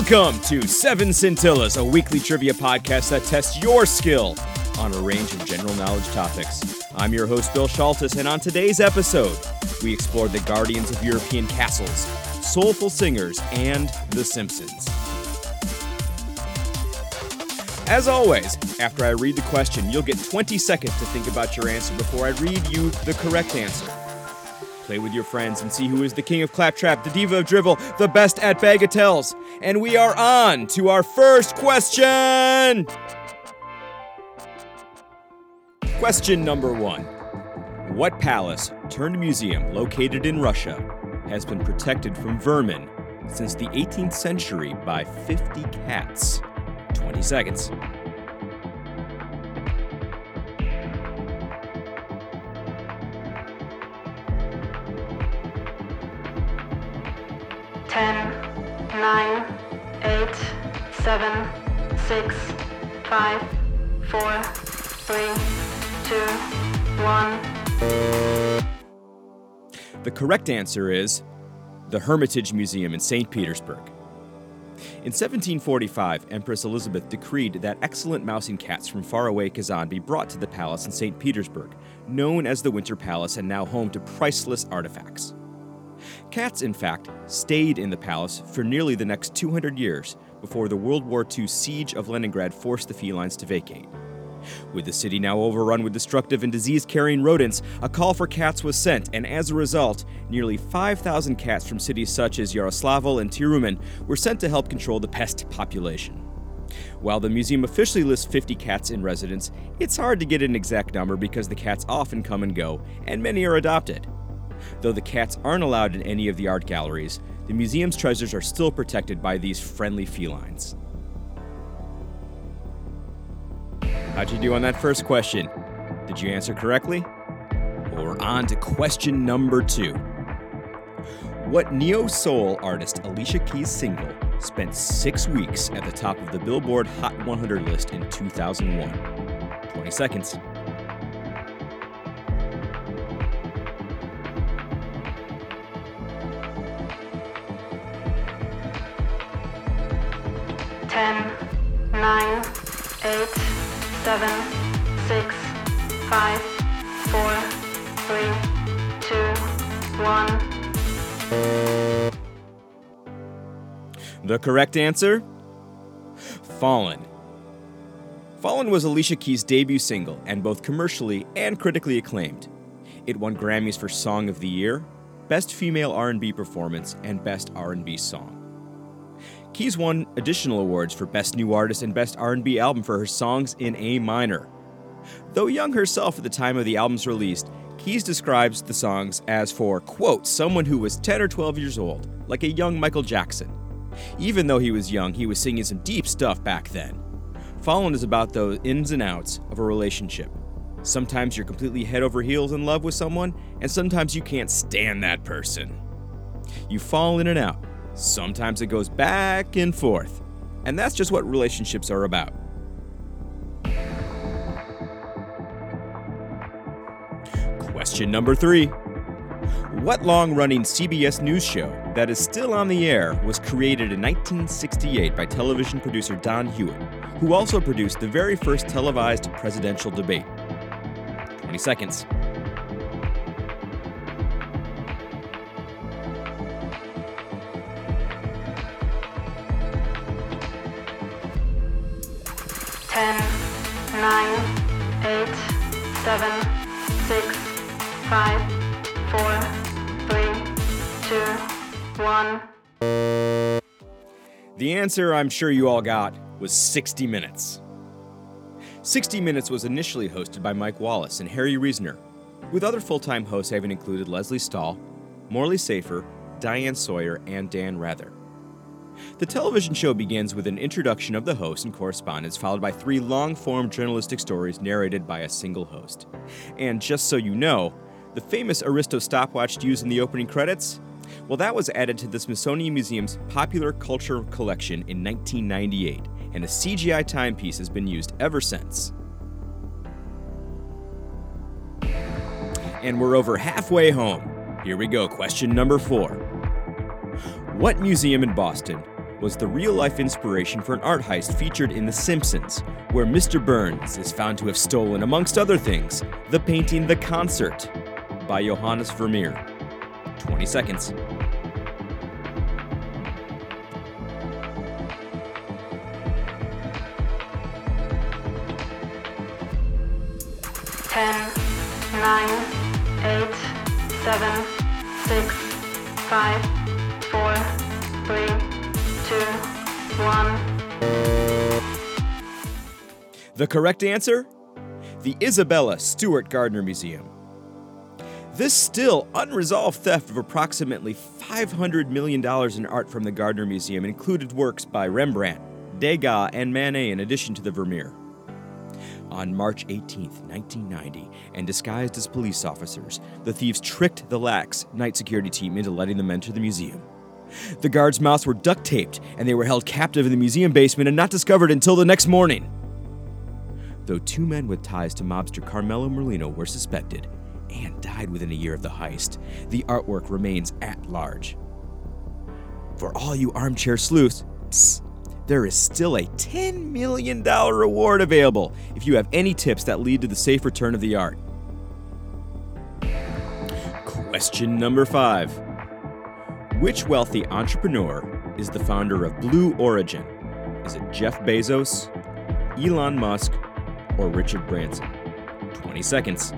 Welcome to Seven Scintillas, a weekly trivia podcast that tests your skill on a range of general knowledge topics. I'm your host, Bill Shaltis, and on today's episode, we explore the guardians of European castles, soulful singers, and The Simpsons. As always, after I read the question, you'll get 20 seconds to think about your answer before I read you the correct answer. Play with your friends and see who is the king of claptrap, the diva of drivel, the best at bagatelles. And we are on to our first question. Question number one What palace turned museum located in Russia has been protected from vermin since the 18th century by 50 cats? 20 seconds. Ten, nine, eight, seven, six, five, four, three, two, one. The correct answer is the Hermitage Museum in St. Petersburg. In 1745, Empress Elizabeth decreed that excellent mousing cats from faraway Kazan be brought to the palace in St. Petersburg, known as the Winter Palace and now home to priceless artifacts. Cats, in fact, stayed in the palace for nearly the next 200 years before the World War II siege of Leningrad forced the felines to vacate. With the city now overrun with destructive and disease carrying rodents, a call for cats was sent, and as a result, nearly 5,000 cats from cities such as Yaroslavl and Tyumen were sent to help control the pest population. While the museum officially lists 50 cats in residence, it's hard to get an exact number because the cats often come and go, and many are adopted. Though the cats aren't allowed in any of the art galleries, the museum's treasures are still protected by these friendly felines. How'd you do on that first question? Did you answer correctly? Well, we're on to question number two. What neo soul artist Alicia Keys' single spent six weeks at the top of the Billboard Hot 100 list in 2001? 20 seconds. Six, five, four, three, two, one. The correct answer? Fallen. Fallen was Alicia Keys' debut single and both commercially and critically acclaimed. It won Grammys for Song of the Year, Best Female R&B Performance, and Best R&B Song. Keys won additional awards for Best New Artist and Best R&B Album for her songs in A minor. Though young herself at the time of the album's release, Keys describes the songs as for, quote, someone who was 10 or 12 years old, like a young Michael Jackson. Even though he was young, he was singing some deep stuff back then. Fallen is about those ins and outs of a relationship. Sometimes you're completely head over heels in love with someone, and sometimes you can't stand that person. You fall in and out. Sometimes it goes back and forth. And that's just what relationships are about. Question number three What long running CBS News show that is still on the air was created in 1968 by television producer Don Hewitt, who also produced the very first televised presidential debate? 20 seconds. Ten, nine, eight, seven, six, five, four, three, two, one. The answer I'm sure you all got was 60 Minutes. 60 Minutes was initially hosted by Mike Wallace and Harry Reasoner, with other full time hosts having included Lesley Stahl, Morley Safer, Diane Sawyer, and Dan Rather. The television show begins with an introduction of the host and correspondents, followed by three long form journalistic stories narrated by a single host. And just so you know, the famous Aristo stopwatch used in the opening credits? Well, that was added to the Smithsonian Museum's Popular Culture Collection in 1998, and a CGI timepiece has been used ever since. And we're over halfway home. Here we go, question number four. What museum in Boston was the real life inspiration for an art heist featured in The Simpsons, where Mr. Burns is found to have stolen, amongst other things, the painting The Concert by Johannes Vermeer. 20 seconds. Ten, nine, eight, seven, six, five, four, three, two, one. The correct answer? The Isabella Stewart Gardner Museum. This still unresolved theft of approximately $500 million in art from the Gardner Museum included works by Rembrandt, Degas, and Manet in addition to the Vermeer. On March 18, 1990, and disguised as police officers, the thieves tricked the lax night security team into letting them enter the museum. The guards' mouths were duct taped, and they were held captive in the museum basement and not discovered until the next morning. Though two men with ties to mobster Carmelo Merlino were suspected and died within a year of the heist, the artwork remains at large. For all you armchair sleuths, psst, there is still a $10 million reward available if you have any tips that lead to the safe return of the art. Question number five Which wealthy entrepreneur is the founder of Blue Origin? Is it Jeff Bezos, Elon Musk, or Richard Branson? 20 seconds.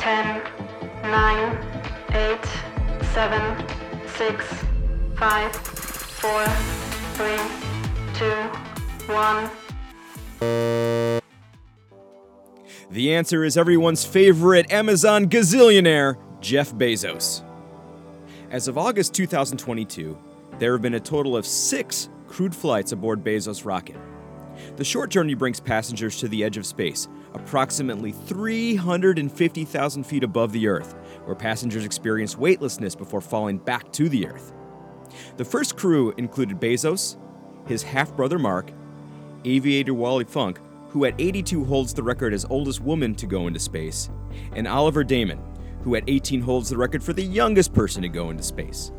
Ten, nine, eight, seven, six, five, four, three, two, one. The answer is everyone's favorite Amazon gazillionaire, Jeff Bezos. As of August 2022, there have been a total of six crewed flights aboard Bezos' rocket. The short journey brings passengers to the edge of space, approximately 350,000 feet above the Earth, where passengers experience weightlessness before falling back to the Earth. The first crew included Bezos, his half brother Mark, aviator Wally Funk, who at 82 holds the record as oldest woman to go into space, and Oliver Daemen, who at 18 holds the record for the youngest person to go into space.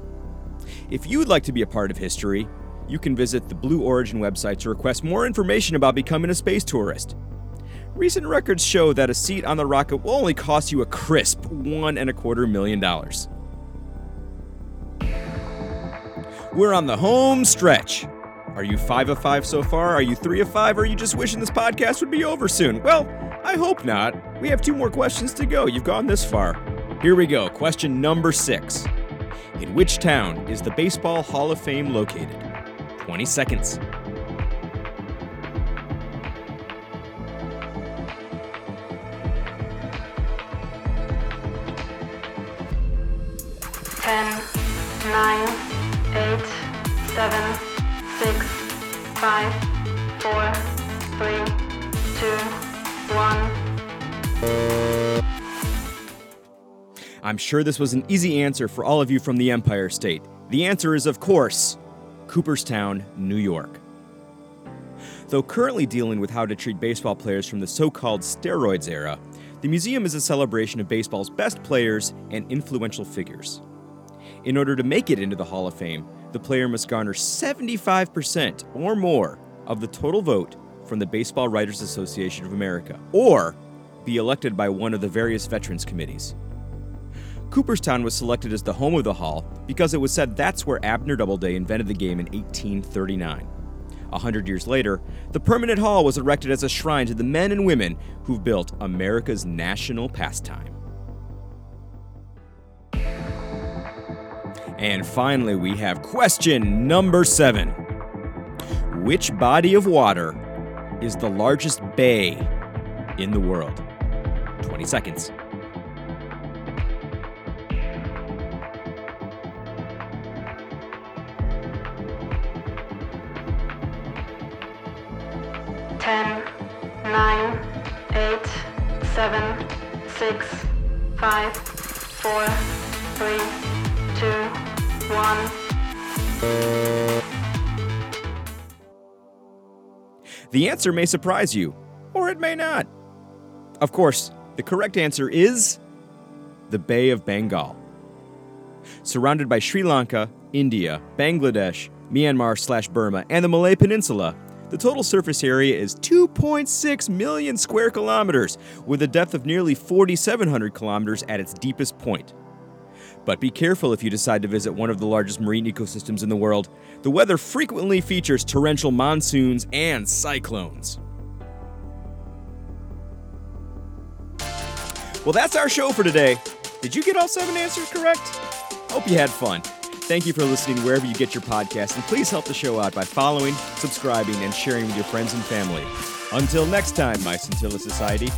If you would like to be a part of history, you can visit the Blue Origin website to request more information about becoming a space tourist. Recent records show that a seat on the rocket will only cost you a crisp one and a quarter million dollars. We're on the home stretch. Are you five of five so far? Are you three of five? Or are you just wishing this podcast would be over soon? Well, I hope not. We have two more questions to go. You've gone this far. Here we go. Question number six In which town is the Baseball Hall of Fame located? 20 seconds. Ten, nine, eight, seven, six, five, four, three, two, one. I'm sure this was an easy answer for all of you from the Empire State. The answer is, of course, Cooperstown, New York. Though currently dealing with how to treat baseball players from the so called steroids era, the museum is a celebration of baseball's best players and influential figures. In order to make it into the Hall of Fame, the player must garner 75% or more of the total vote from the Baseball Writers Association of America, or be elected by one of the various veterans committees. Cooperstown was selected as the home of the hall because it was said that's where Abner Doubleday invented the game in 1839. A hundred years later, the permanent hall was erected as a shrine to the men and women who've built America's national pastime. And finally, we have question number seven Which body of water is the largest bay in the world? 20 seconds. Ten, nine, eight, seven, six, five, four, three, two, one. The answer may surprise you, or it may not. Of course, the correct answer is the Bay of Bengal. Surrounded by Sri Lanka, India, Bangladesh, Myanmar slash Burma, and the Malay Peninsula, the total surface area is 2.6 million square kilometers, with a depth of nearly 4,700 kilometers at its deepest point. But be careful if you decide to visit one of the largest marine ecosystems in the world. The weather frequently features torrential monsoons and cyclones. Well, that's our show for today. Did you get all seven answers correct? Hope you had fun. Thank you for listening wherever you get your podcast, and please help the show out by following, subscribing, and sharing with your friends and family. Until next time, my Scintilla Society,